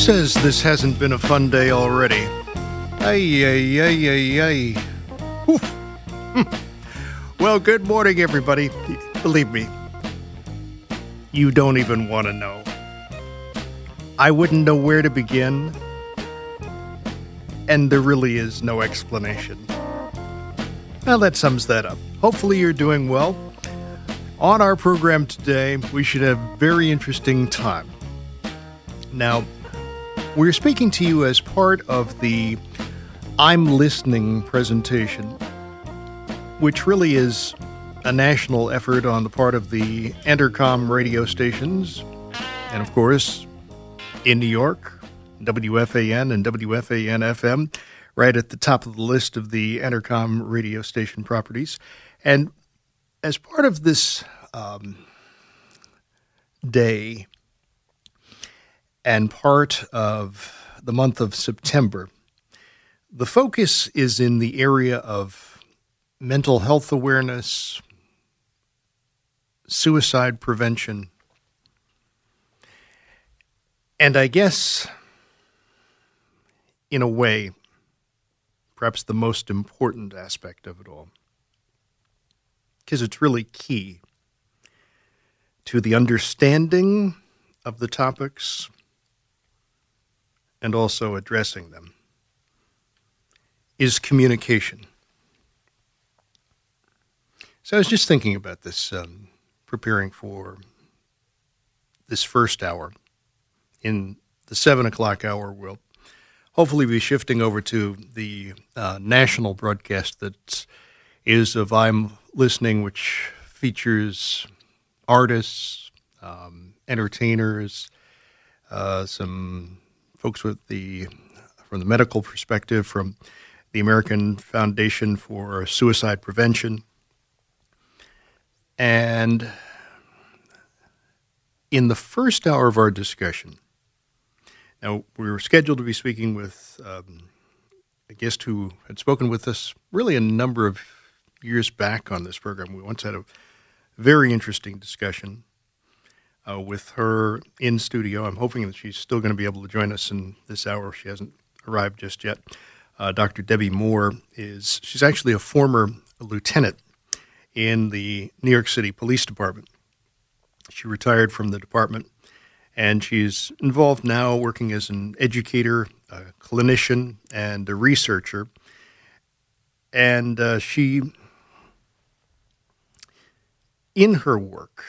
Says this hasn't been a fun day already? Ay, ay, ay, ay, ay. Hmm. Well, good morning, everybody. Believe me, you don't even want to know. I wouldn't know where to begin, and there really is no explanation. Well, that sums that up. Hopefully, you're doing well. On our program today, we should have very interesting time. Now, we're speaking to you as part of the I'm Listening presentation, which really is a national effort on the part of the Entercom radio stations, and of course, in New York, WFAN and WFAN FM, right at the top of the list of the Entercom radio station properties. And as part of this um, day, and part of the month of September. The focus is in the area of mental health awareness, suicide prevention, and I guess, in a way, perhaps the most important aspect of it all, because it's really key to the understanding of the topics and also addressing them is communication. So I was just thinking about this, um, preparing for this first hour. In the seven o'clock hour, we'll hopefully be shifting over to the uh, national broadcast that is of I'm Listening, which features artists, um, entertainers, uh, some folks with the from the medical perspective, from the American Foundation for Suicide Prevention, and in the first hour of our discussion. Now we were scheduled to be speaking with um, a guest who had spoken with us really a number of years back on this program. We once had a very interesting discussion uh, with her in studio. I'm hoping that she's still going to be able to join us in this hour. She hasn't arrived just yet. Uh, Dr. Debbie Moore is she's actually a former lieutenant in the New York City Police Department. She retired from the department and she's involved now working as an educator, a clinician, and a researcher. And uh, she, in her work,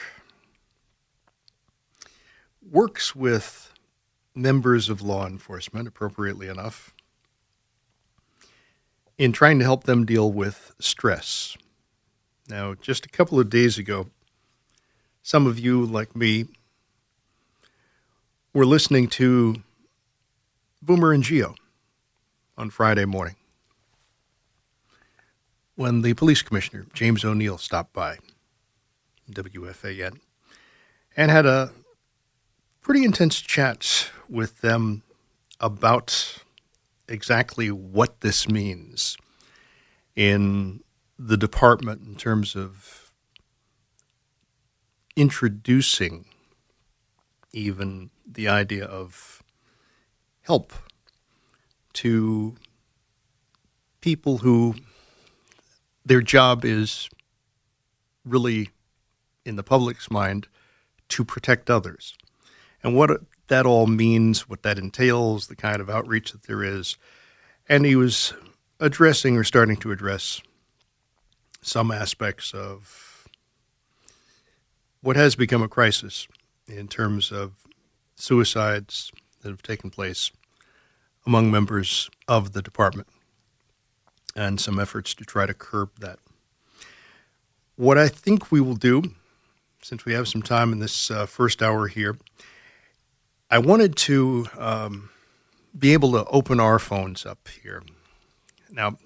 works with members of law enforcement, appropriately enough, in trying to help them deal with stress. Now, just a couple of days ago, some of you, like me, were listening to Boomer and Gio on Friday morning when the police commissioner, James O'Neill, stopped by WFAN and had a pretty intense chats with them about exactly what this means in the department in terms of introducing even the idea of help to people who their job is really in the public's mind to protect others. And what that all means, what that entails, the kind of outreach that there is. And he was addressing or starting to address some aspects of what has become a crisis in terms of suicides that have taken place among members of the department and some efforts to try to curb that. What I think we will do, since we have some time in this uh, first hour here, I wanted to um, be able to open our phones up here. Now,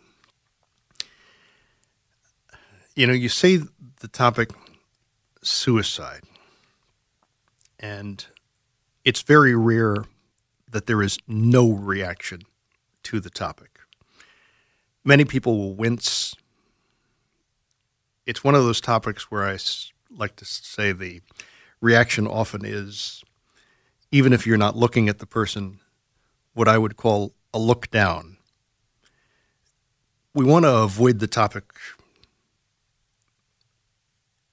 you know, you say the topic suicide, and it's very rare that there is no reaction to the topic. Many people will wince. It's one of those topics where I like to say the reaction often is, even if you're not looking at the person, what I would call a look down. We want to avoid the topic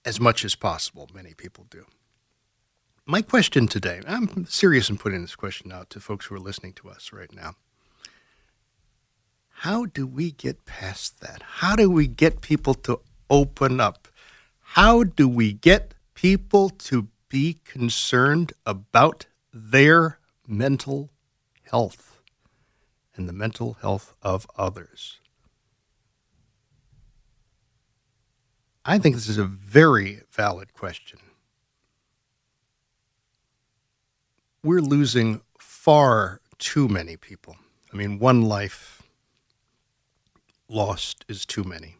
as much as possible. Many people do. My question today, I'm serious in putting this question out to folks who are listening to us right now. How do we get past that? How do we get people to open up? How do we get people to be concerned about their mental health and the mental health of others? I think this is a very valid question. We're losing far too many people. I mean, one life lost is too many.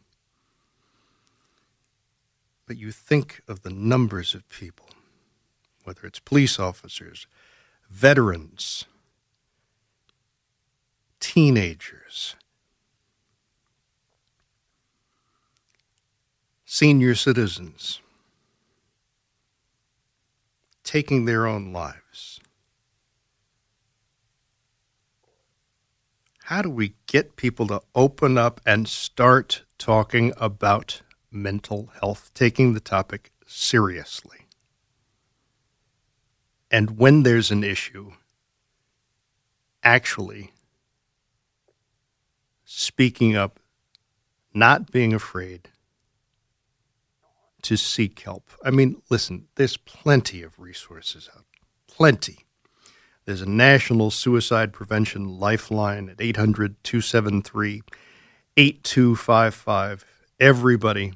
But you think of the numbers of people, whether it's police officers, veterans, teenagers, senior citizens taking their own lives. How do we get people to open up and start talking about mental health, taking the topic seriously? And when there's an issue, actually speaking up, not being afraid, to seek help. I mean, listen, there's plenty of resources out, plenty. There's a national suicide prevention lifeline at 800 273 8255. Everybody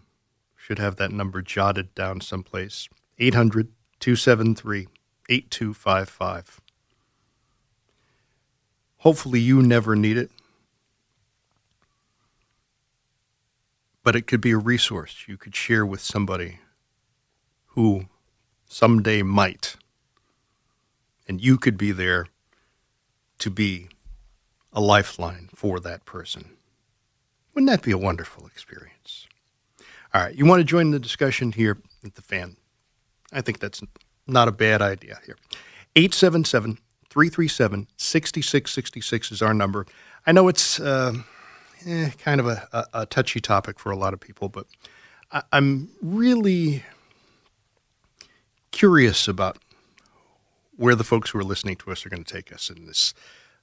should have that number jotted down someplace 800 273 8255. Hopefully, you never need it. but it could be a resource you could share with somebody who someday might. And you could be there to be a lifeline for that person. Wouldn't that be a wonderful experience? All right, you want to join the discussion here at the fan? I think that's not a bad idea here. 877 337 6666 is our number. I know it's. Uh, eh, kind of a, a, a, touchy topic for a lot of people, but I, I'm really curious about where the folks who are listening to us are going to take us in this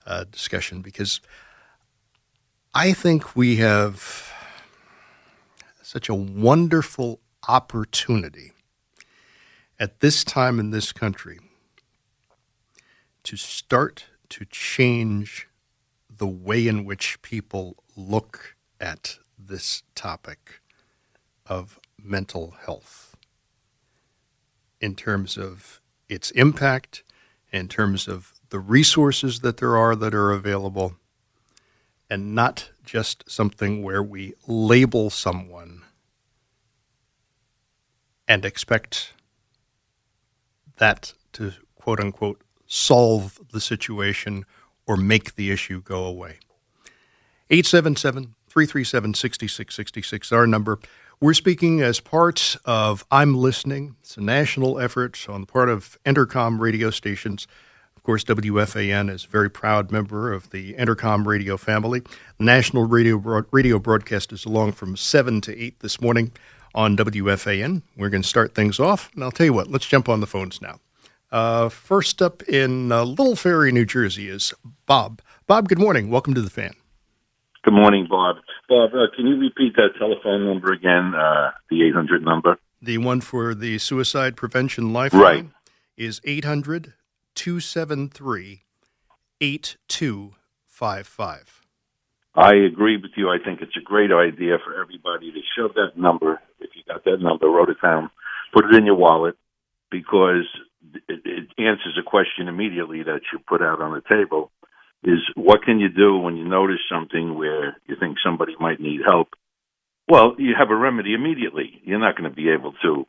uh, discussion because I think we have such a wonderful opportunity at this time in this country to start to change the way in which people look at this topic of mental health in terms of its impact, in terms of the resources that there are that are available, and not just something where we label someone and expect that to quote unquote solve the situation or make the issue go away. 877 337 6666, our number. We're speaking as part of I'm Listening. It's a national effort on the part of Entercom radio stations. Of course, WFAN is a very proud member of the Entercom radio family. The national radio, radio broadcast is along from 7 to 8 this morning on WFAN. We're going to start things off, and I'll tell you what, let's jump on the phones now. Uh, first up in uh, Little Ferry, New Jersey is Bob. Bob, good morning. Welcome to the fan. Good morning, Bob. Bob, uh, can you repeat that telephone number again, uh, the 800 number? The one for the Suicide Prevention Lifeline Right. is 800 273 8255. I agree with you. I think it's a great idea for everybody to shove that number, if you got that number, wrote it down, put it in your wallet, because it, it answers a question immediately that you put out on the table is what can you do when you notice something where you think somebody might need help? Well, you have a remedy immediately. You're not going to be able to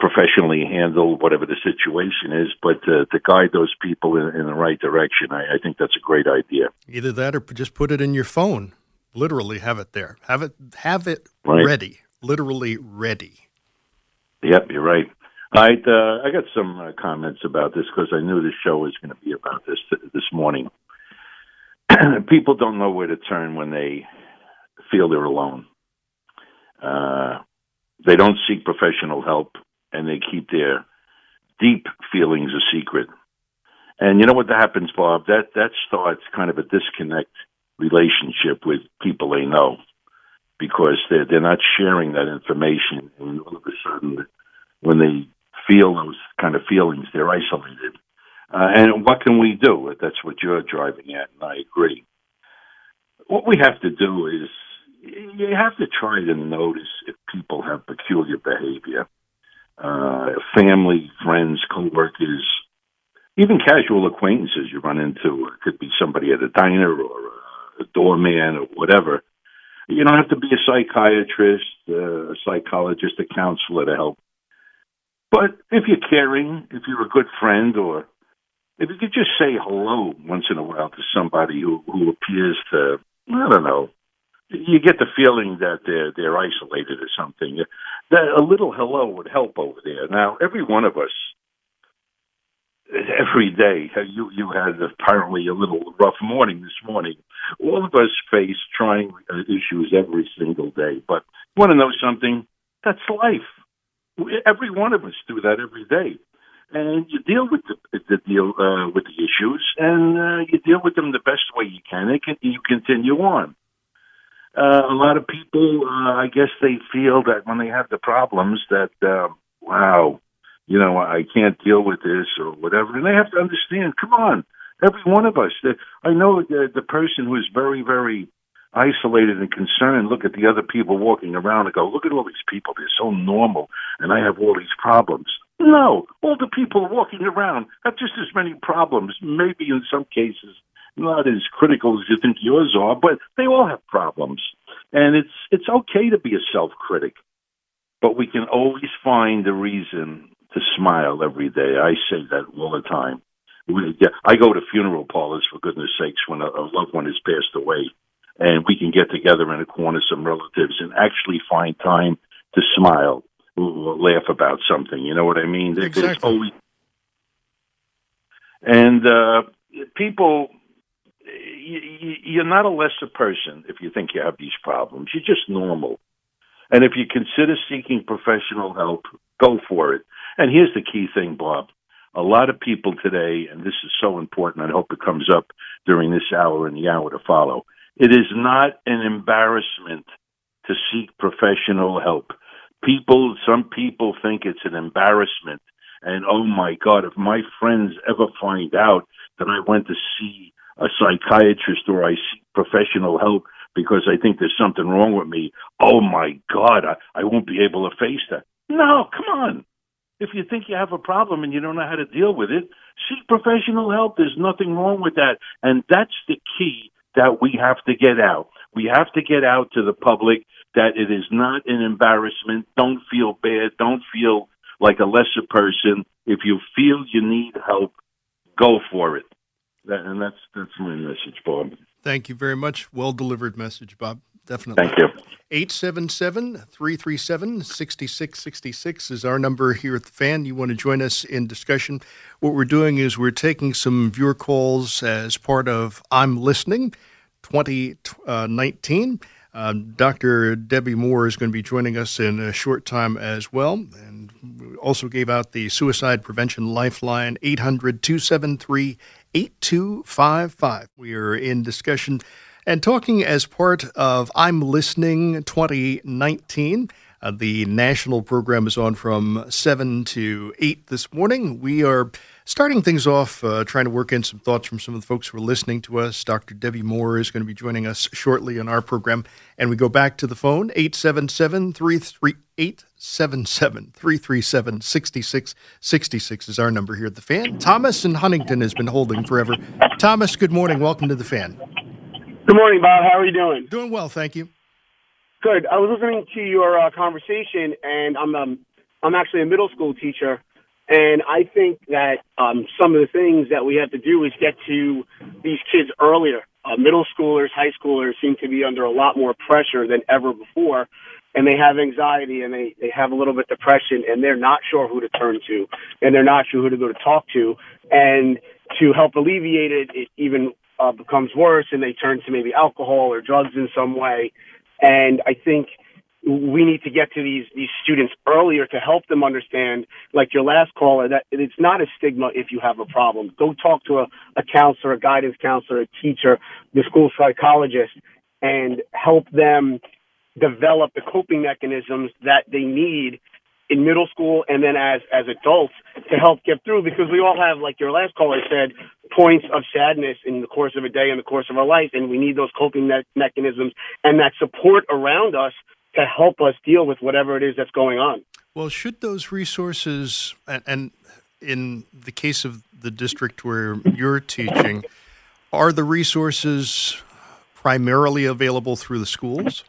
professionally handle whatever the situation is, but uh, to guide those people in, in the right direction, I, I think that's a great idea. Either that or just put it in your phone. Literally have it there. Have it have it Right. ready. Literally ready. Yep, you're right. I uh, I got some uh, comments about this because I knew the show was going to be about this this morning. People don't know where to turn when they feel they're alone. Uh, they don't seek professional help, and they keep their deep feelings a secret. And you know what that happens, Bob? That that starts kind of a disconnect relationship with people they know because they're they're not sharing that information, and all of a sudden, when they feel those kind of feelings, they're isolated. Uh, and what can we do? That's what you're driving at, and I agree. What we have to do is you have to try to notice if people have peculiar behavior. Uh, family, friends, coworkers, even casual acquaintances you run into. It could be somebody at a diner or a doorman or whatever. You don't have to be a psychiatrist, uh, a psychologist, a counselor to help. But if you're caring, if you're a good friend, or if you could just say hello once in a while to somebody who, who appears to, I don't know, you get the feeling that they're they're isolated or something. That a little hello would help over there. Now, every one of us, every day, you you had apparently a little rough morning this morning. All of us face trying uh, issues every single day. But you want to know something? That's life. Every one of us do that every day, and you deal with the, the deal uh, with the issues, and uh, you deal with them the best way you can. And you continue on. Uh, a lot of people, uh, I guess, they feel that when they have the problems, that uh, wow, you know, I can't deal with this or whatever, and they have to understand. Come on, every one of us. The, I know the, the person who is very, very isolated and concerned look at the other people walking around and go, look at all these people. They're so normal, and I have all these problems. No, all the people walking around have just as many problems, maybe in some cases not as critical as you think yours are, but they all have problems. And it's it's okay to be a self critic. But we can always find a reason to smile every day. I say that all the time. We, I go to funeral parlors for goodness sakes when a, a loved one has passed away, and we can get together in a corner, some relatives, and actually find time to smile, or laugh about something. You know what I mean? Exactly. always and uh, people, you're not a lesser person if you think you have these problems. You're just normal. And if you consider seeking professional help, go for it. And here's the key thing, Bob. A lot of people today, and this is so important, I hope it comes up during this hour and the hour to follow. It is not an embarrassment to seek professional help. People, some people think it's an embarrassment. And oh my God, if my friends ever find out that I went to see a psychiatrist or I seek professional help because I think there's something wrong with me, oh my God, I, I won't be able to face that. No, come on. If you think you have a problem and you don't know how to deal with it, seek professional help. There's nothing wrong with that. And that's the key that we have to get out. We have to get out to the public that it is not an embarrassment. Don't feel bad. Don't feel like a lesser person. If you feel you need help, go for it. That, and that's that's my message, Bob. Thank you very much. Well delivered message, Bob. Definitely. Thank you. 877 337 6666 is our number here at the fan. You want to join us in discussion. What we're doing is we're taking some viewer calls as part of I'm Listening 2019. Uh, Uh, Dr. Debbie Moore is going to be joining us in a short time as well. And we also gave out the Suicide Prevention Lifeline, 800 273 8255. We are in discussion and talking as part of I'm Listening 2019. Uh, the national program is on from 7 to 8 this morning. We are starting things off, uh, trying to work in some thoughts from some of the folks who are listening to us. Dr. Debbie Moore is going to be joining us shortly on our program. And we go back to the phone, 877 337 6666 is our number here at the fan. Thomas in Huntington has been holding forever. Thomas, good morning. Welcome to the fan. Good morning, Bob. How are you doing? Doing well, thank you. Good. I was listening to your uh, conversation, and I'm um, I'm actually a middle school teacher, and I think that um, some of the things that we have to do is get to these kids earlier. Uh, middle schoolers, high schoolers seem to be under a lot more pressure than ever before, and they have anxiety and they, they have a little bit of depression, and they're not sure who to turn to, and they're not sure who to go to talk to, and to help alleviate it, it even uh, becomes worse, and they turn to maybe alcohol or drugs in some way. And I think we need to get to these these students earlier to help them understand, like your last caller, that it's not a stigma if you have a problem. Go talk to a, a counselor, a guidance counselor, a teacher, the school psychologist, and help them develop the coping mechanisms that they need in middle school and then as as adults to help get through because we all have like your last caller said points of sadness in the course of a day in the course of our life and we need those coping me- mechanisms and that support around us to help us deal with whatever it is that's going on. Well should those resources and, and in the case of the district where you're teaching are the resources primarily available through the schools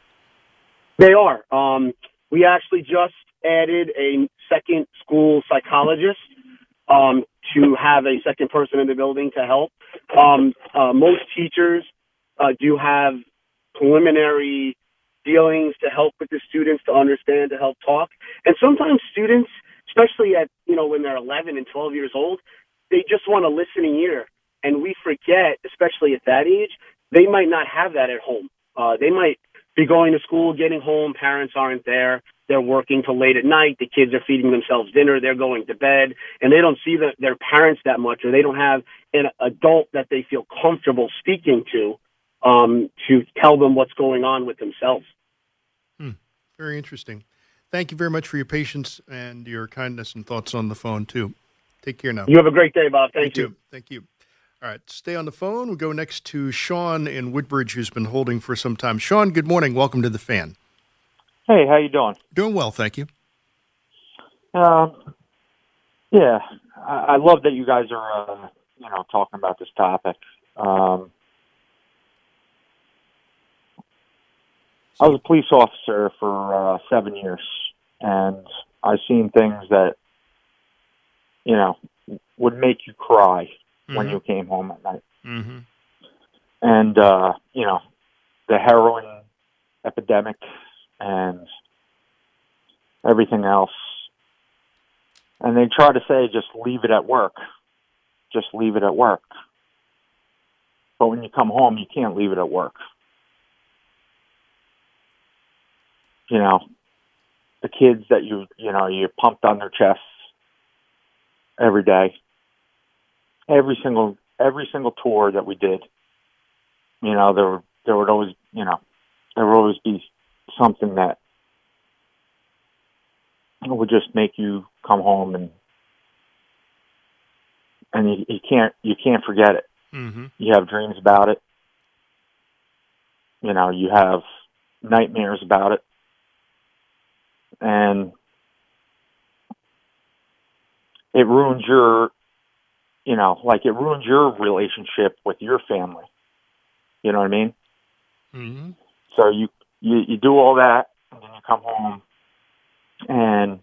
they are um, we actually just added a second school psychologist um, to have a second person in the building to help. Um, uh, most teachers uh, do have preliminary dealings to help with the students to understand, to help talk. And sometimes students, especially at, you know, when they're 11 and 12 years old, they just want a listening ear. And we forget, especially at that age, they might not have that at home. Uh, they might be going to school, getting home, parents aren't there. They're working till late at night. The kids are feeding themselves dinner. They're going to bed, and they don't see the, their parents that much, or they don't have an adult that they feel comfortable speaking to um, to tell them what's going on with themselves. Hmm. Very interesting. Thank you very much for your patience and your kindness and thoughts on the phone too. Take care now. You have a great day, Bob. Thank you. you. Thank you. All right, stay on the phone. We'll go next to Sean in Woodbridge, who's been holding for some time. Sean, good morning. Welcome to the fan. Hey, how you doing? Doing well, thank you. Um, yeah, I, I love that you guys are, uh, you know, talking about this topic. Um, I was a police officer for uh, seven years, and I've seen things that, you know, would make you cry mm-hmm. when you came home at night. Mm-hmm. And uh, you know, the heroin epidemic and everything else. And they try to say just leave it at work. Just leave it at work. But when you come home, you can't leave it at work. You know, the kids that you you know you pumped on their chests every day every single every single tour that we did, you know, there there would always you know there would always be something that would just make you come home and and you, you can't you can't forget it. Mm-hmm. You have dreams about it. You know, you have nightmares about it, and it ruins your you know, like it ruins your relationship with your family. You know what I mean? Mm-hmm. So you, you you do all that, and then you come home, and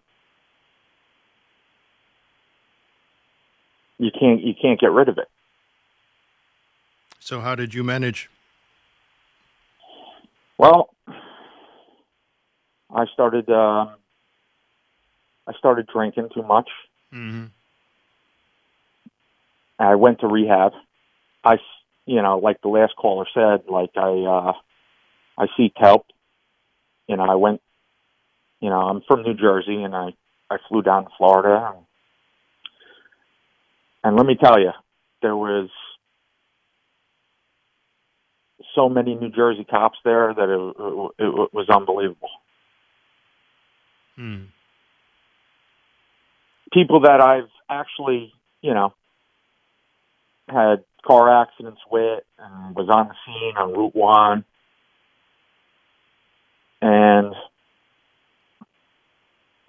you can't you can't get rid of it. So how did you manage? Well, I started uh, I started drinking too much. Mm-hmm. I went to rehab. I, you know, like the last caller said, like I, uh, I seek help you know, I went, you know, I'm from New Jersey and I, I flew down to Florida. And, and let me tell you, there was so many New Jersey cops there that it, it, it was unbelievable. Hmm. People that I've actually, you know, had car accidents with and was on the scene on Route One. And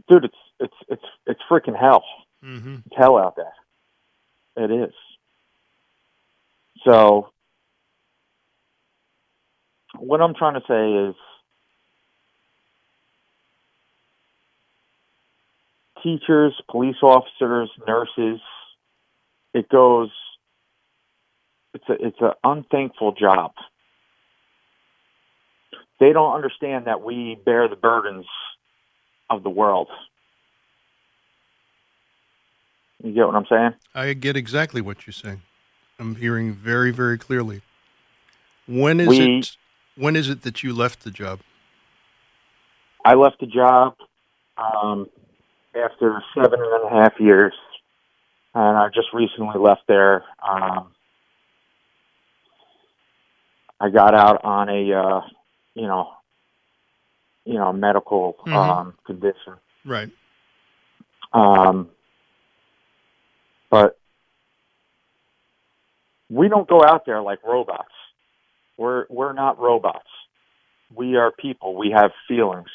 dude, it's it's it's it's freaking hell. Mm-hmm. It's hell out there. It is. So what I'm trying to say is teachers, police officers, nurses, it goes it's a it's an unthankful job. They don't understand that we bear the burdens of the world. You get what I'm saying? I get exactly what you're saying. I'm hearing very, very clearly. When is We- it? When is it that you left the job? I left the job um, after seven and a half years, and I just recently left there. Um, I got out on a, uh, you know, you know, medical Mhm. um, condition. Right. Um, but we don't go out there like robots. We're we're not robots. We are people. We have feelings,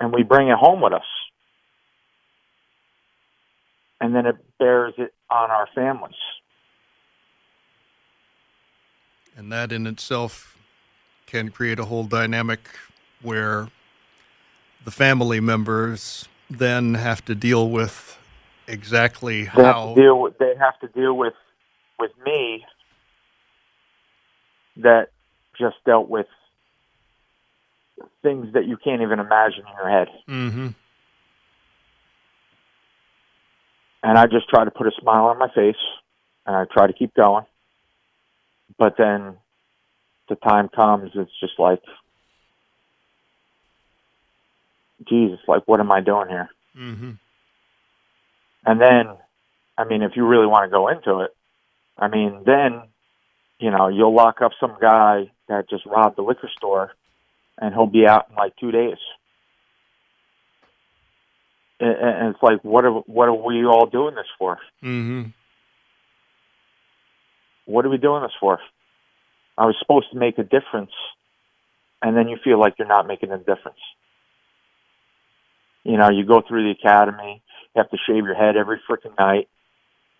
and we bring it home with us, and then it bears it on our families. And that in itself can create a whole dynamic where the family members then have to deal with exactly They have how. to deal with. They have to deal with with me that just dealt with things that you can't even imagine in your head. hmm And I just try to put a smile on my face and I try to keep going. But then the time comes, it's just like, Jesus, like, what am I doing here? hmm And then, I mean, if you really want to go into it, I mean, then, you know, you'll lock up some guy that just robbed the liquor store and he'll be out in like two days. And, it's like, what are, what are we all doing this for? hmm What are we doing this for? I was supposed to make a difference, and then you feel like you're not making a difference. You know, you go through the academy, you have to shave your head every freaking night.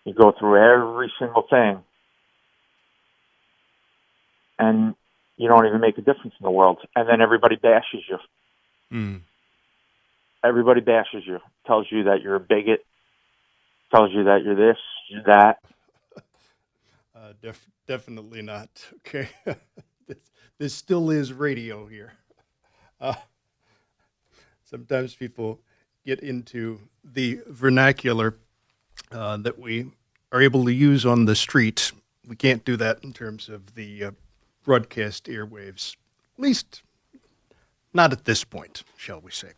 You go through every single thing, and you don't even make a difference in the world. And then everybody bashes you. Mm. Everybody bashes you, tells you that you're a bigot, tells you that you're this, you're that. Uh, def- definitely not. Okay. this, this still is radio here. Uh, sometimes people get into the vernacular uh, that we are able to use on the street. We can't do that in terms of the uh, broadcast airwaves, at least not at this point, shall we say.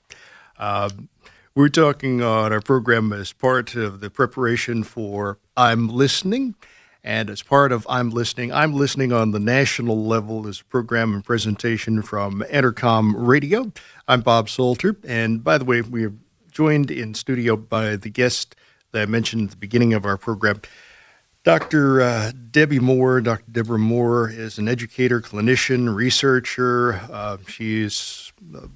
Um, we're talking on our program as part of the preparation for I'm Listening. And as part of I'm Listening, I'm Listening on the national level is a program and presentation from Entercom Radio. I'm Bob Salter. And by the way, we are joined in studio by the guest that I mentioned at the beginning of our program. Dr. Uh, Debbie Moore, Dr. Deborah Moore, is an educator, clinician, researcher. Uh, she's uh,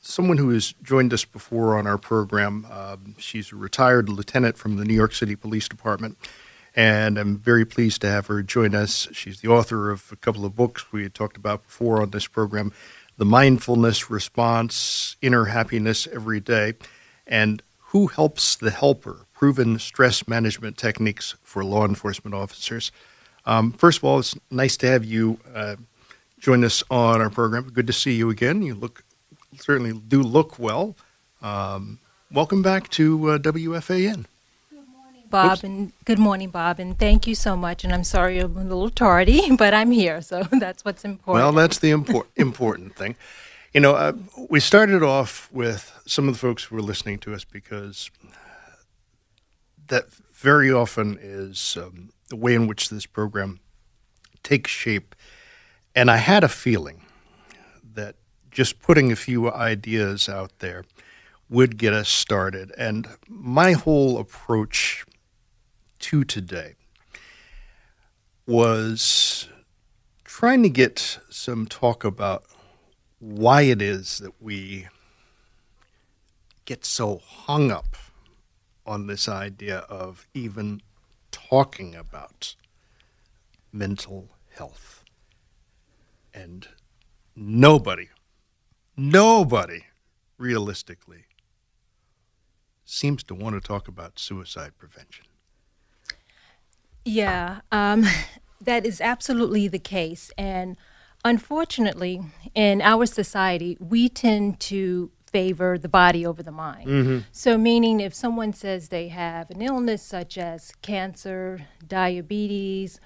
someone who has joined us before on our program. Um, she's a retired lieutenant from the New York City Police Department, and I'm very pleased to have her join us. She's the author of a couple of books we had talked about before on this program The Mindfulness Response, Inner Happiness Every Day, and Who Helps the Helper Proven Stress Management Techniques for Law Enforcement Officers. Um, first of all, it's nice to have you uh, join us on our program. Good to see you again. You look certainly do look well. Um, welcome back to uh, WFAN. Bob, Oops. and good morning, Bob, and thank you so much. And I'm sorry I'm a little tardy, but I'm here, so that's what's important. Well, that's the impor- important thing. You know, uh, we started off with some of the folks who were listening to us because that very often is um, the way in which this program takes shape. And I had a feeling that just putting a few ideas out there would get us started. And my whole approach to today was trying to get some talk about why it is that we get so hung up on this idea of even talking about mental health. And nobody, nobody realistically seems to want to talk about suicide prevention. Yeah, um, that is absolutely the case. And unfortunately, in our society, we tend to favor the body over the mind. So, meaning if someone says they have an illness such as cancer, diabetes,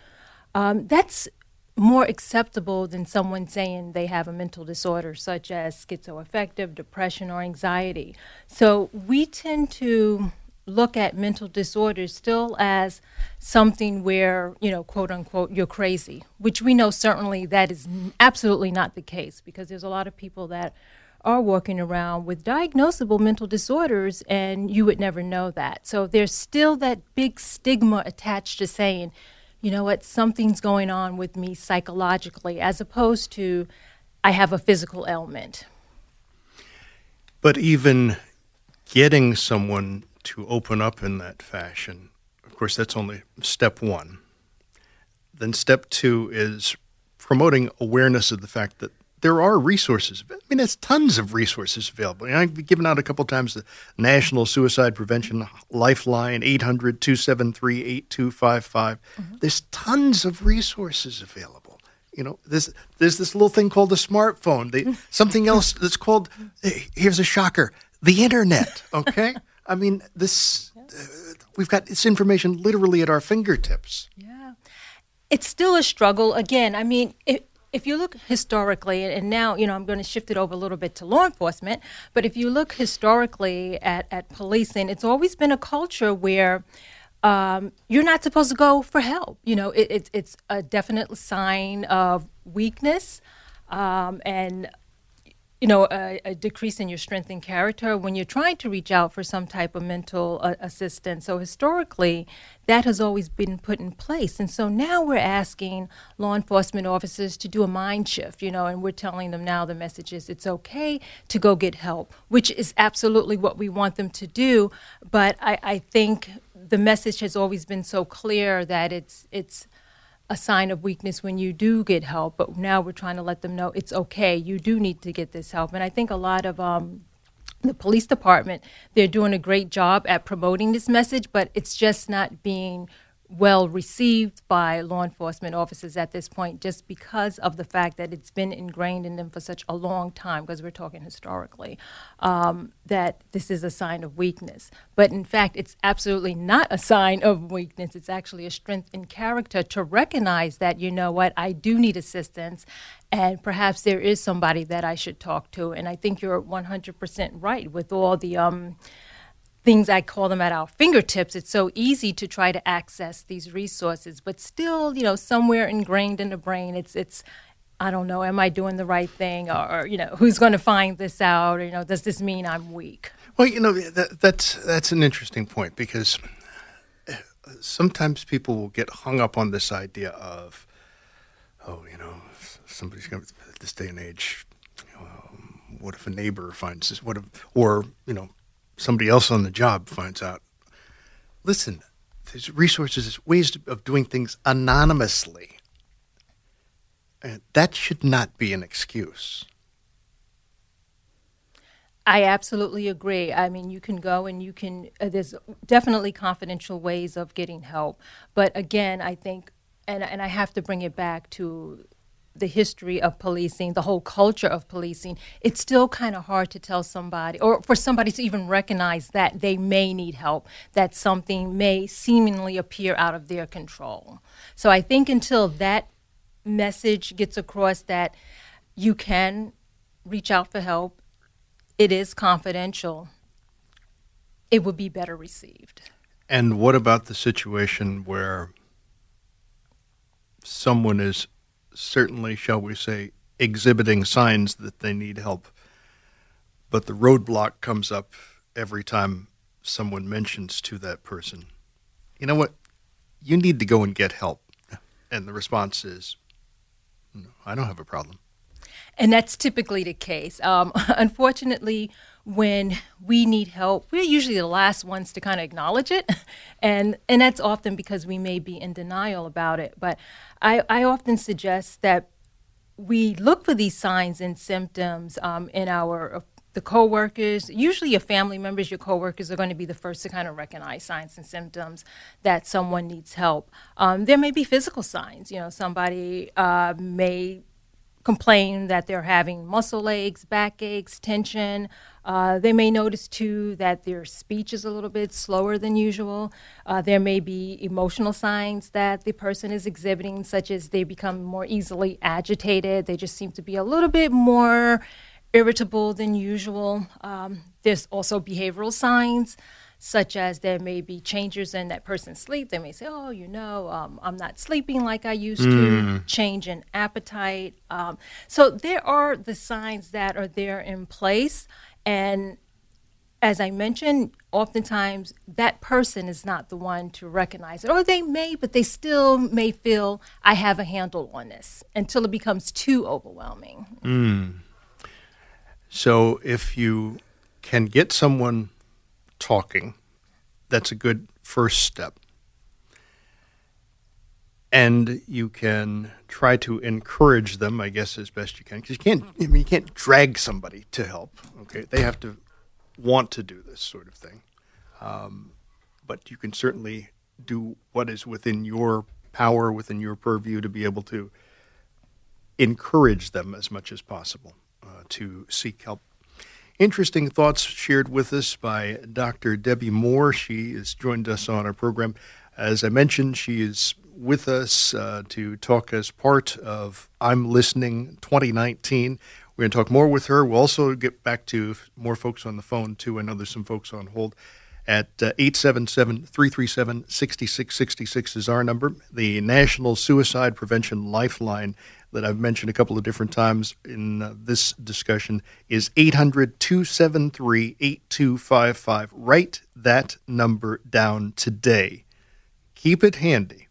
um, that's more acceptable than someone saying they have a mental disorder such as schizoaffective, depression, or anxiety. So we tend to look at mental disorders still as something where, you know, quote unquote, you're crazy, which we know certainly that is absolutely not the case because there's a lot of people that are walking around with diagnosable mental disorders and you would never know that. So there's still that big stigma attached to saying, you know what, something's going on with me psychologically, as opposed to I have a physical ailment. But even getting someone to open up in that fashion, of course, that's only step one. Then step two is promoting awareness of the fact that there are resources. I mean, there's tons of resources available. And I've given out a couple times the National Suicide Prevention Lifeline, 800 273 8255. Mm-hmm. There's tons of resources available. You know, there's, there's this little thing called the smartphone, they, something else that's called, here's a shocker, the internet, okay? I mean, this, uh, we've got this information literally at our fingertips. Yeah. It's still a struggle. Again, I mean, if, if you look historically, and now, you know, I'm going to shift it over a little bit to law enforcement, but if you look historically at, at policing, it's always been a culture where um, you're not supposed to go for help. You know, it, it's it's a definite sign of weakness um, and you know, a, a decrease in your strength and character when you're trying to reach out for some type of mental uh, assistance. So historically, that has always been put in place. And so now we're asking law enforcement officers to do a mind shift, you know, and we're telling them now the message is it's okay to go get help, which is absolutely what we want them to do. But I, I think the message has always been so clear that it's it's a sign of weakness when you do get help, but now we're trying to let them know it's okay. You do need to get this help. And I think a lot of um, the police department, they're doing a great job at promoting this message, but it's just not being well received by law enforcement officers at this point just because of the fact that it's been ingrained in them for such a long time, because we're talking historically, um, that this is a sign of weakness. But in fact, it's absolutely not a sign of weakness. It's actually a strength in character to recognize that, you know what, I do need assistance, and perhaps there is somebody that I should talk to. And I think you're 100% right with all the. Um, things I call them at our fingertips. It's so easy to try to access these resources, but still, you know, somewhere ingrained in the brain, it's it's I don't know, am I doing the right thing, or, or you know, who's going to find this out? Or, you know, does this mean I'm weak? Well, you know that, that's that's an interesting point because uh, sometimes people will get hung up on this idea of, oh, you know, somebody's going to this day and age. Um, what if a neighbor finds this? What if, or you know, somebody else on the job finds out? Listen, there's resources, there's ways of doing things anonymously. And that should not be an excuse. I absolutely agree. I mean, you can go and you can, uh, there's definitely confidential ways of getting help. But again, I think, and, and I have to bring it back to the history of policing, the whole culture of policing, it's still kind of hard to tell somebody or for somebody to even recognize that they may need help, that something may seemingly appear out of their control. So I think until that message gets across that you can reach out for help, it is confidential, it would be better received. And what about the situation where someone is certainly, shall we say, exhibiting signs that they need help, but the roadblock comes up every time someone mentions to that person, you know what, you need to go and get help. And the response is, no, I don't have a problem. And that's typically the case. Um, unfortunately, when we need help, we're usually the last ones to kind of acknowledge it, and and that's often because we may be in denial about it. But I, I often suggest that we look for these signs and symptoms um, in our uh, the coworkers, usually your family members, your coworkers are going to be the first to kind of recognize signs and symptoms that someone needs help. Um, there may be physical signs. You know, somebody uh, may complain that they're having muscle aches, back aches, tension. Uh, they may notice too that their speech is a little bit slower than usual. Uh, there may be emotional signs that the person is exhibiting, such as they become more easily agitated. They just seem to be a little bit more irritable than usual. Um, there's also behavioral signs such as there may be changes in that person's sleep. They may say, "Oh, you know, um, I'm not sleeping like I used mm. to." Change in appetite. Um, so there are the signs that are there in place, and as I mentioned, oftentimes that person is not the one to recognize it, or they may, but they still may feel I have a handle on this until it becomes too overwhelming. Mm. So if you can get someone talking. That's a good first step. And you can try to encourage them, I guess, as best you can, because you can't. I mean, you can't drag somebody to help. Okay, they have to want to do this sort of thing. Um, but you can certainly do what is within your power, within your purview, to be able to encourage them as much as possible uh, to seek help Interesting thoughts shared with us by Dr. Debbie Moore. She has joined us on our program. As I mentioned, she is with us uh, to talk as part of I'm Listening 2019. We're going to talk more with her. We'll also get back to more folks on the phone, too. I know there's some folks on hold. At uh, 877 337 6666 is our number. The National Suicide Prevention Lifeline that I've mentioned a couple of different times in uh, this discussion is 800 273 8255. Write that number down today. Keep it handy.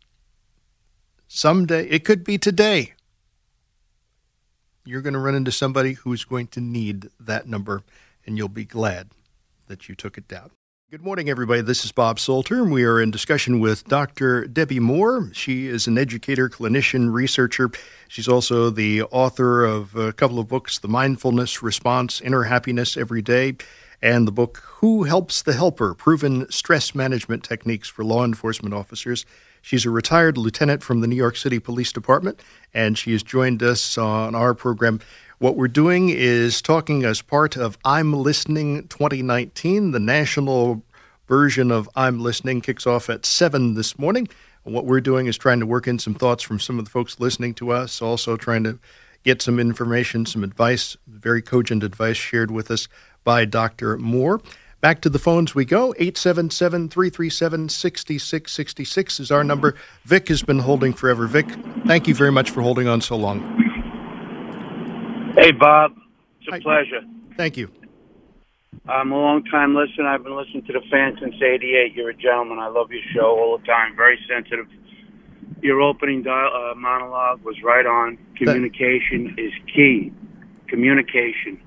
Someday, it could be today, you're going to run into somebody who's going to need that number, and you'll be glad that you took it down. Good morning, everybody. This is Bob Salter, and we are in discussion with Dr. Debbie Moore. She is an educator, clinician, researcher. She's also the author of a couple of books The Mindfulness Response, Inner Happiness Every Day, and the book Who Helps the Helper Proven Stress Management Techniques for Law Enforcement Officers. She's a retired lieutenant from the New York City Police Department, and she has joined us on our program what we're doing is talking as part of I'm Listening 2019. The national version of I'm Listening kicks off at 7 this morning. what we're doing is trying to work in some thoughts from some of the folks listening to us, also trying to get some information, some advice, very cogent advice shared with us by Dr. Moore. Back to the phones we go. 877 337 6666 is our number. Vic has been holding forever. Vic, thank you very much for holding on so long. Hey, Bob. It's a Hi. pleasure. Thank you. I'm a long time listener. I've been listening to the fan since '88. You're a gentleman. I love your show all the time. Very sensitive. Your opening dial, uh, monologue was right on. Communication is key. Communication.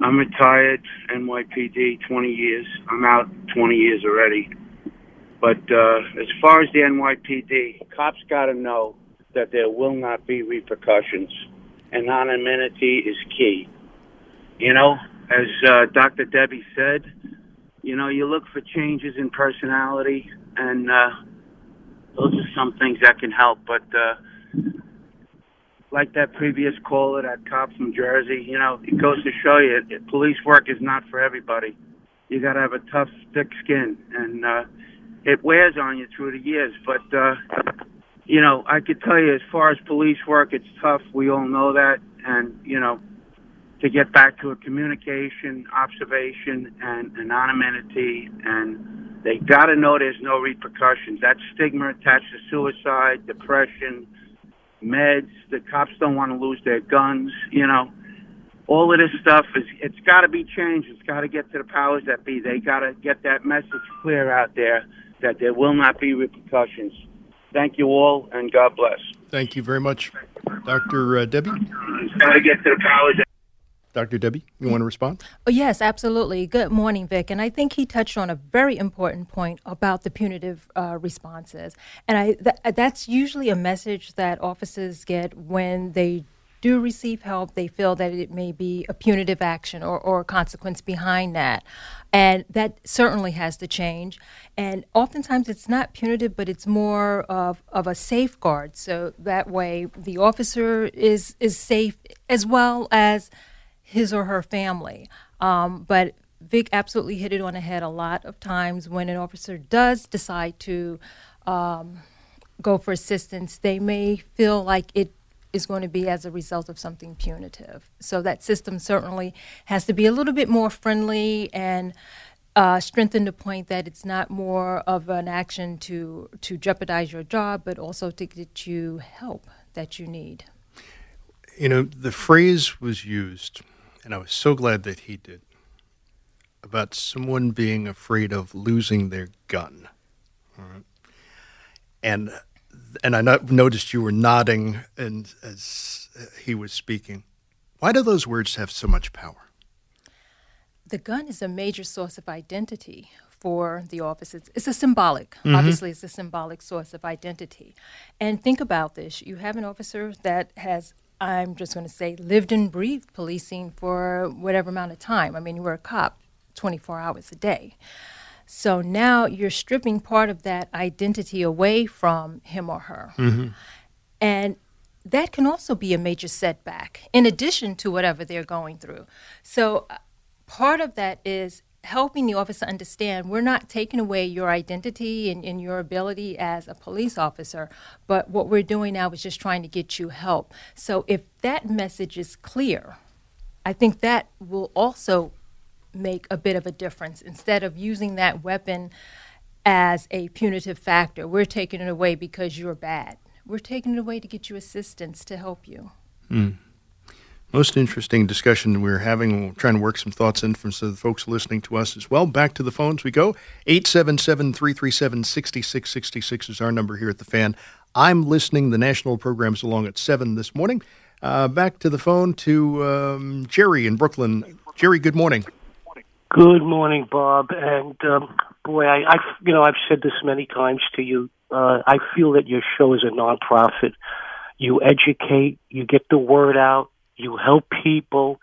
I'm retired NYPD 20 years. I'm out 20 years already. But uh, as far as the NYPD, cops got to know that there will not be repercussions anonymity is key. You know, as uh, Dr. Debbie said, you know, you look for changes in personality, and uh, those are some things that can help. But uh, like that previous caller, that cop from Jersey, you know, it goes to show you, it, police work is not for everybody. You got to have a tough, thick skin, and uh, it wears on you through the years. But uh, you know, I could tell you, as far as police work, it's tough. We all know that, and you know, to get back to a communication, observation, and anonymity, and they got to know there's no repercussions. That stigma attached to suicide, depression, meds. The cops don't want to lose their guns. You know, all of this stuff is it's got to be changed. It's got to get to the powers that be. They got to get that message clear out there that there will not be repercussions. Thank you all, and God bless. Thank you very much, Dr. Uh, Debbie. Got to get to the powers. Dr. Debbie, you want to respond? Oh, yes, absolutely. Good morning, Vic. And I think he touched on a very important point about the punitive uh, responses. And I th- that's usually a message that officers get when they do receive help, they feel that it may be a punitive action or, or a consequence behind that. And that certainly has to change. And oftentimes it's not punitive, but it's more of, of a safeguard. So that way the officer is, is safe as well as his or her family. Um, but Vic absolutely hit it on the head a lot of times when an officer does decide to um, go for assistance, they may feel like it is going to be as a result of something punitive. So that system certainly has to be a little bit more friendly and uh, strengthen the point that it's not more of an action to to jeopardize your job, but also to get you help that you need. You know, the phrase was used, and I was so glad that he did, about someone being afraid of losing their gun. And and I noticed you were nodding and as he was speaking. Why do those words have so much power? The gun is a major source of identity for the office. It's, it's a symbolic, mm-hmm. obviously, it's a symbolic source of identity. And think about this you have an officer that has, I'm just going to say, lived and breathed policing for whatever amount of time. I mean, you were a cop 24 hours a day. So now you're stripping part of that identity away from him or her. Mm-hmm. And that can also be a major setback in addition to whatever they're going through. So uh, part of that is helping the officer understand we're not taking away your identity and, and, your ability as a police officer, but what we're doing now is just trying to get you help. So if that message is clear, I think that will also make a bit of a difference. Instead of using that weapon as a punitive factor, we're taking it away because you're bad. We're taking it away to get you assistance to help you. Mm. Most interesting discussion we're having. We're trying to work some thoughts in from some of the folks listening to us as well. Back to the phones we go. 877 337 6666 is our number here at the fan. I'm listening. The national program's along at 7 this morning. Uh, back to the phone to um, Jerry in Brooklyn. Jerry, good morning. Good morning, Bob. And um, boy, I, I, you know, I've said this many times to you. Uh, I feel that your show is a nonprofit. You educate, you get the word out, you help people.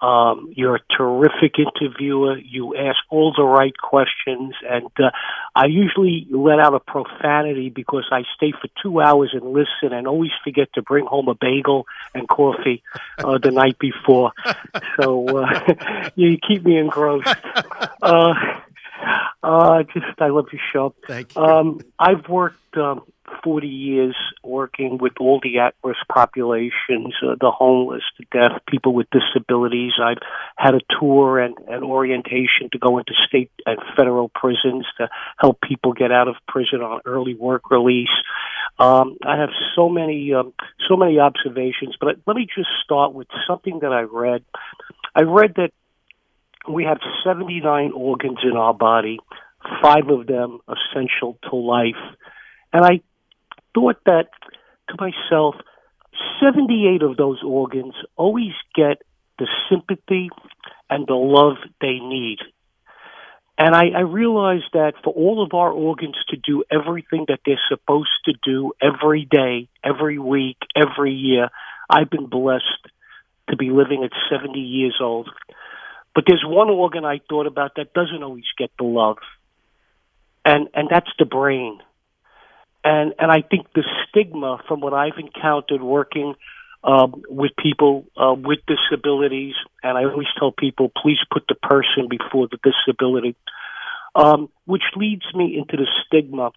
Um, you're a terrific interviewer. You ask all the right questions, and uh, I usually let out a profanity because I stay for two hours and listen, and always forget to bring home a bagel and coffee uh, the night before. So uh, you keep me engrossed. Uh, uh, just I love your show. Thank you. Um, I've worked. Um, 40 years working with all the at-risk populations, uh, the homeless, the deaf, people with disabilities. I've had a tour and an orientation to go into state and federal prisons to help people get out of prison on early work release. Um, I have so many, um, so many observations, but let me just start with something that I read. I read that we have 79 organs in our body, five of them essential to life. And I thought that to myself, 78 of those organs always get the sympathy and the love they need. And I, I realized that for all of our organs to do everything that they're supposed to do every day, every week, every year, I've been blessed to be living at 70 years old. But there's one organ I thought about that doesn't always get the love, and and that's the brain and and I think the stigma from what I've encountered working um, with people uh, with disabilities, and I always tell people, please put the person before the disability, um, which leads me into the stigma.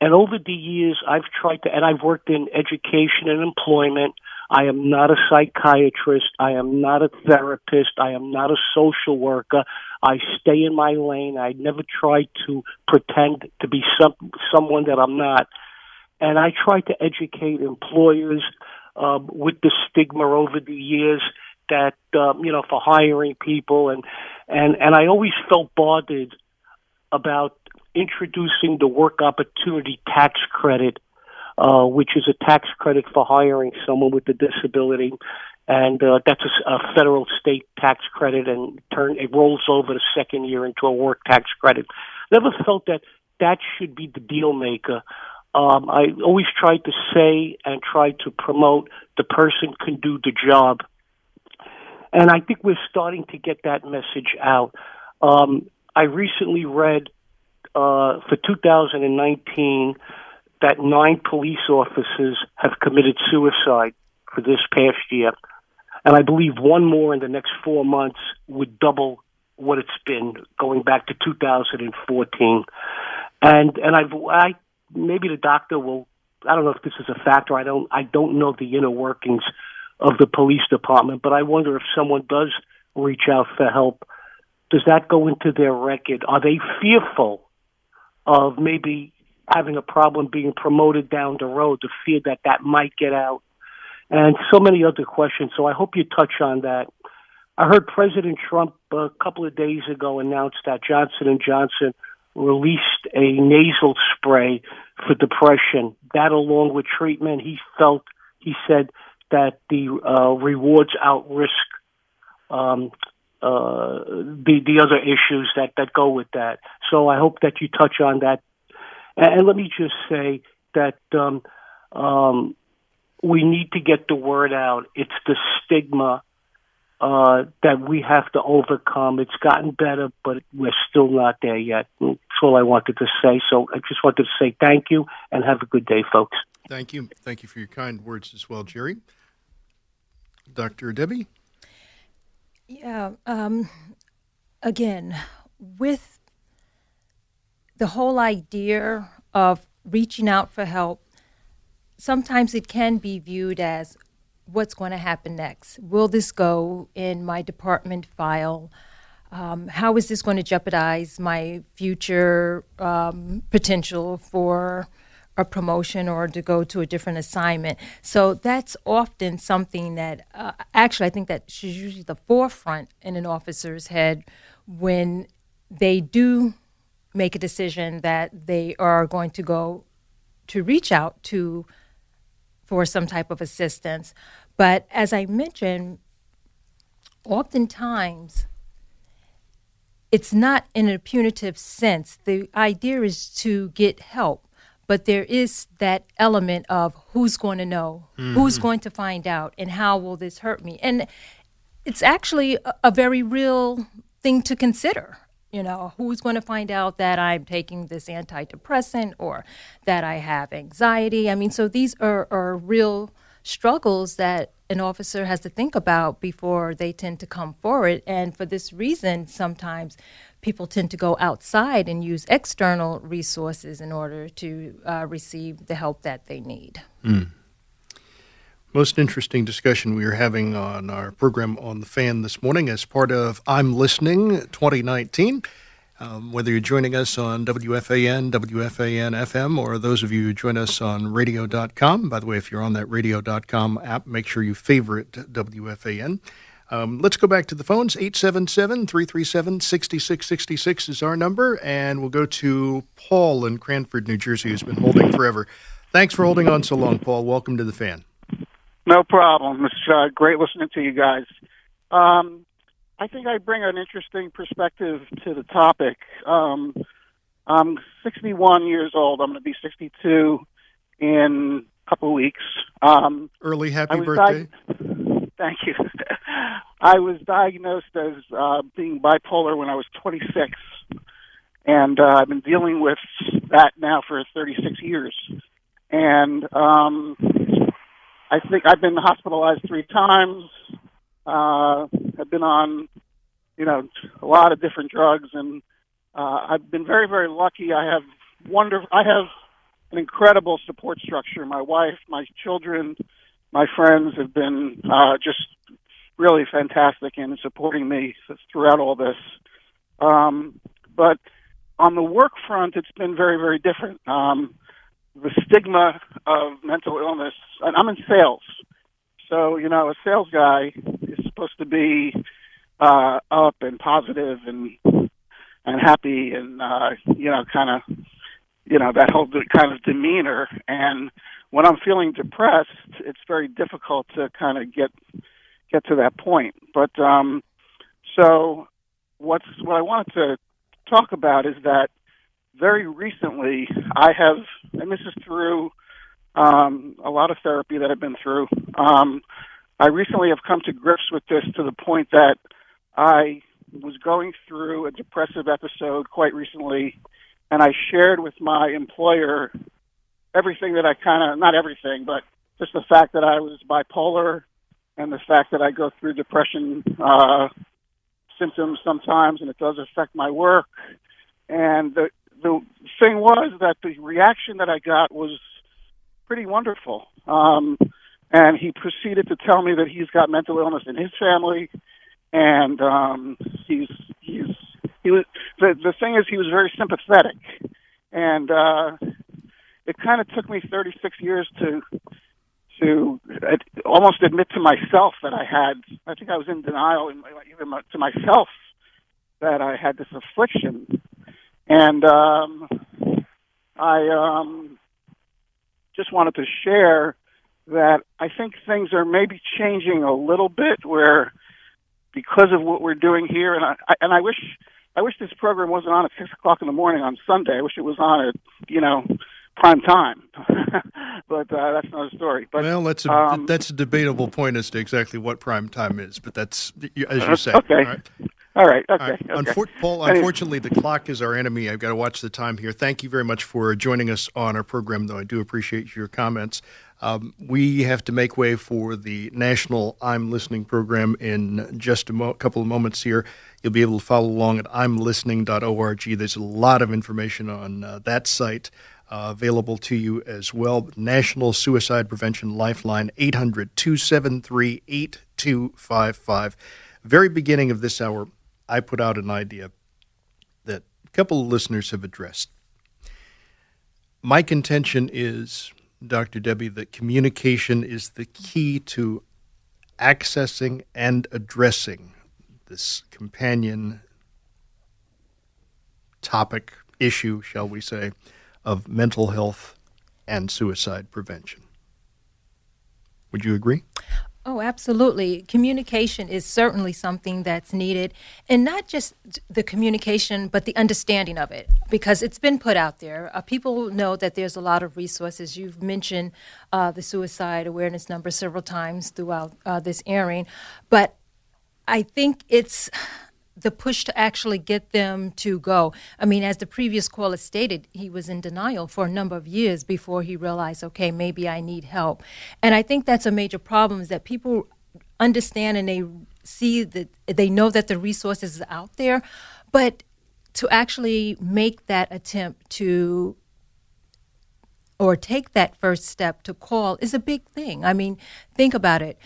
And over the years, I've tried to, and I've worked in education and employment. I am not a psychiatrist. I am not a therapist. I am not a social worker. I stay in my lane. I never try to pretend to be some someone that I'm not. And I try to educate employers um, with the stigma over the years that um, you know for hiring people and and and I always felt bothered about introducing the work opportunity tax credit, uh, which is a tax credit for hiring someone with a disability, and uh, that's a, a federal state tax credit, and turn it rolls over the second year into a work tax credit. Never felt that that should be the deal maker um, I always tried to say and try to promote the person can do the job. And I think we're starting to get that message out. Um, I recently read uh, for 2019 that nine police officers have committed suicide for this past year. And I believe one more in the next four months would double what it's been going back to 2014. And and I've I maybe the doctor will. I don't know if this is a factor. I don't. I don't know the inner workings of the police department, but I wonder if someone does reach out for help, does that go into their record? Are they fearful of maybe having a problem being promoted down the road, the fear that that might get out, and so many other questions. So I hope you touch on that. I heard President Trump a couple of days ago announce that Johnson and Johnson released a nasal spray for depression. That, along with treatment, he felt he said that the uh, rewards outrisk um, uh, the the other issues that that go with that. So I hope that you touch on that. And, and let me just say that um, um, we need to get the word out. It's the stigma uh, that we have to overcome. It's gotten better, but we're still not there yet. That's all I wanted to say. So I just wanted to say thank you and have a good day, folks. Thank you. Thank you for your kind words as well, Jerry. Dr. Debbie? Yeah. Um, again, with the whole idea of reaching out for help, sometimes it can be viewed as what's going to happen next. Will this go in my department file? Um, how is this going to jeopardize my future um, potential for a promotion or to go to a different assignment? So that's often something that uh, actually I think that is usually the forefront in an officer's head when they do make a decision that they are going to go to reach out to for some type of assistance. But as I mentioned, oftentimes it's not in a punitive sense. The idea is to get help, but there is that element of who's going to know, mm-hmm. who's going to find out, and how will this hurt me? And it's actually a, a very real thing to consider you know who's going to find out that i'm taking this antidepressant or that i have anxiety? I mean so these are, are real struggles that an officer has to think about before they tend to come forward. And for this reason sometimes people tend to go outside and use external resources in order to uh, receive the help that they need. Mm most interesting discussion we are having on our program on the fan this morning as part of I'm Listening 2019. Um, whether you're joining us on WFAN, WFAN FM, or those of you who join us on radio.com. By the way, if you're on that radio.com app, make sure you favorite WFAN. Um, let's go back to the phones. 877 337 6666 is our number, and we'll go to Paul in Cranford, New Jersey, who's been holding forever. Thanks for holding on so long, Paul. Welcome to the fan. No problem. It's uh, great listening to you guys. Um, I think I bring an interesting perspective to the topic. Um, I'm 61 years old. I'm going to be 62 in a couple of weeks. Um, Early happy birthday. Di- thank you. I was diagnosed as uh, being bipolar when I was 26, and uh, I've been dealing with that now for 36 years. And um, I think I've been hospitalized three times. Uh, I've been on, you know, a lot of different drugs, and uh, I've been very, very lucky. I have wonderful. I have an incredible support structure. My wife, my children, my friends have been uh, just really fantastic in supporting me throughout all this. Um, but on the work front, it's been very, very different. Um, the stigma of mental illness, and I'm in sales. So, you know, a sales guy is supposed to be uh, up and positive and and happy and uh, you know, kind of you know, that whole kind of demeanor and when I'm feeling depressed, it's very difficult to kind of get get to that point. But um so what's what I wanted to talk about is that very recently I have, and this is through um, a lot of therapy that I've been through. Um, I recently have come to grips with this to the point that I was going through a depressive episode quite recently, and I shared with my employer everything that I kind of, not everything, but just the fact that I was bipolar and the fact that I go through depression uh, symptoms sometimes, and it does affect my work. And the the thing was that the reaction that I got was pretty wonderful. Um, and he proceeded to tell me that he's got mental illness in his family, and um, he's he's he was the the thing is he was very sympathetic, and uh, it kind of took me 36 years to to almost admit to myself that I had. I think I was in denial, even to myself, that I had this affliction, and um, I um, just wanted to share that I think things are maybe changing a little bit, where because of what we're doing here, and I, I and I wish. I wish this program wasn't on at six o'clock in the morning on Sunday. I wish it was on at, you know, prime time. but uh, that's another story. But well, that's a um, that's a debatable point as to exactly what prime time is. But that's as you say. Okay. Right. All right. Okay. All right. okay. Unfor- Paul, unfortunately, the clock is our enemy. I've got to watch the time here. Thank you very much for joining us on our program, though. I do appreciate your comments. Um, we have to make way for the national I'm Listening program in just a mo- couple of moments here. You'll be able to follow along at imlistening.org. There's a lot of information on uh, that site uh, available to you as well. National Suicide Prevention Lifeline, 800 273 8255. Very beginning of this hour, I put out an idea that a couple of listeners have addressed. My contention is, Dr. Debbie, that communication is the key to accessing and addressing this companion topic, issue, shall we say, of mental health and suicide prevention. Would you agree? Oh, absolutely. Communication is certainly something that's needed, and not just the communication, but the understanding of it, because it's been put out there. Uh, people know that there's a lot of resources. You've mentioned uh, the suicide awareness number several times throughout uh, this airing, but I think it's the push to actually get them to go. I mean, as the previous caller stated, he was in denial for a number of years before he realized, okay, maybe I need help. And I think that's a major problem is that people understand and they see that they know that the resources are out there, but to actually make that attempt to or take that first step to call is a big thing. I mean, think about it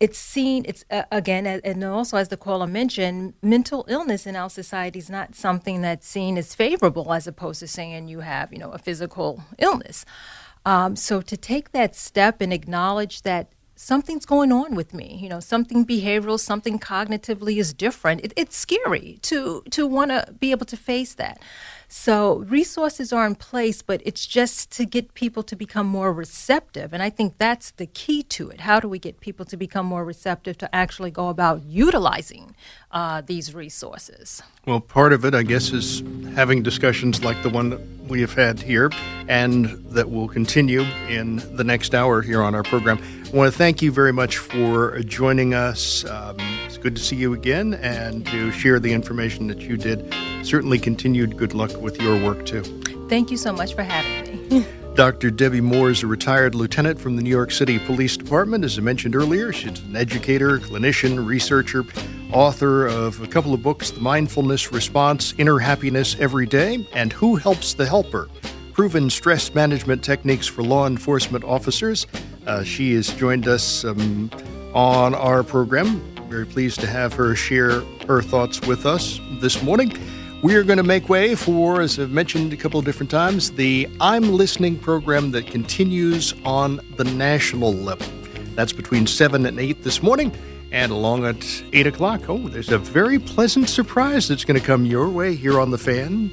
it's seen it's uh, again and also as the caller mentioned mental illness in our society is not something that's seen as favorable as opposed to saying you have you know a physical illness. Um, so to take that step and acknowledge that something's going on with me you know something behavioral something cognitively is different it, it's scary to to want to be able to face that so resources are in place, but it's just to get people to become more receptive. And I think that's the key to it. How do we get people to become more receptive to actually go about utilizing uh, these resources? Well, part of it, I guess, is having discussions like the one that we have had here and that will continue in the next hour here on our program. I want to thank you very much for joining us. Um, good to see you again and to share the information that you did. Certainly continued good luck with your work too. Thank you so much for having me. Dr. Debbie Moore is a retired lieutenant from the New York City Police Department. As I mentioned earlier, she's an educator, clinician, researcher, author of a couple of books The Mindfulness Response, Inner Happiness Every Day, and Who Helps the Helper Proven Stress Management Techniques for Law Enforcement Officers. Uh, she has joined us um, on our program. Very pleased to have her share her thoughts with us this morning. We are going to make way for, as I've mentioned a couple of different times, the I'm Listening program that continues on the national level. That's between 7 and 8 this morning and along at 8 o'clock. Oh, there's a very pleasant surprise that's going to come your way here on The Fan.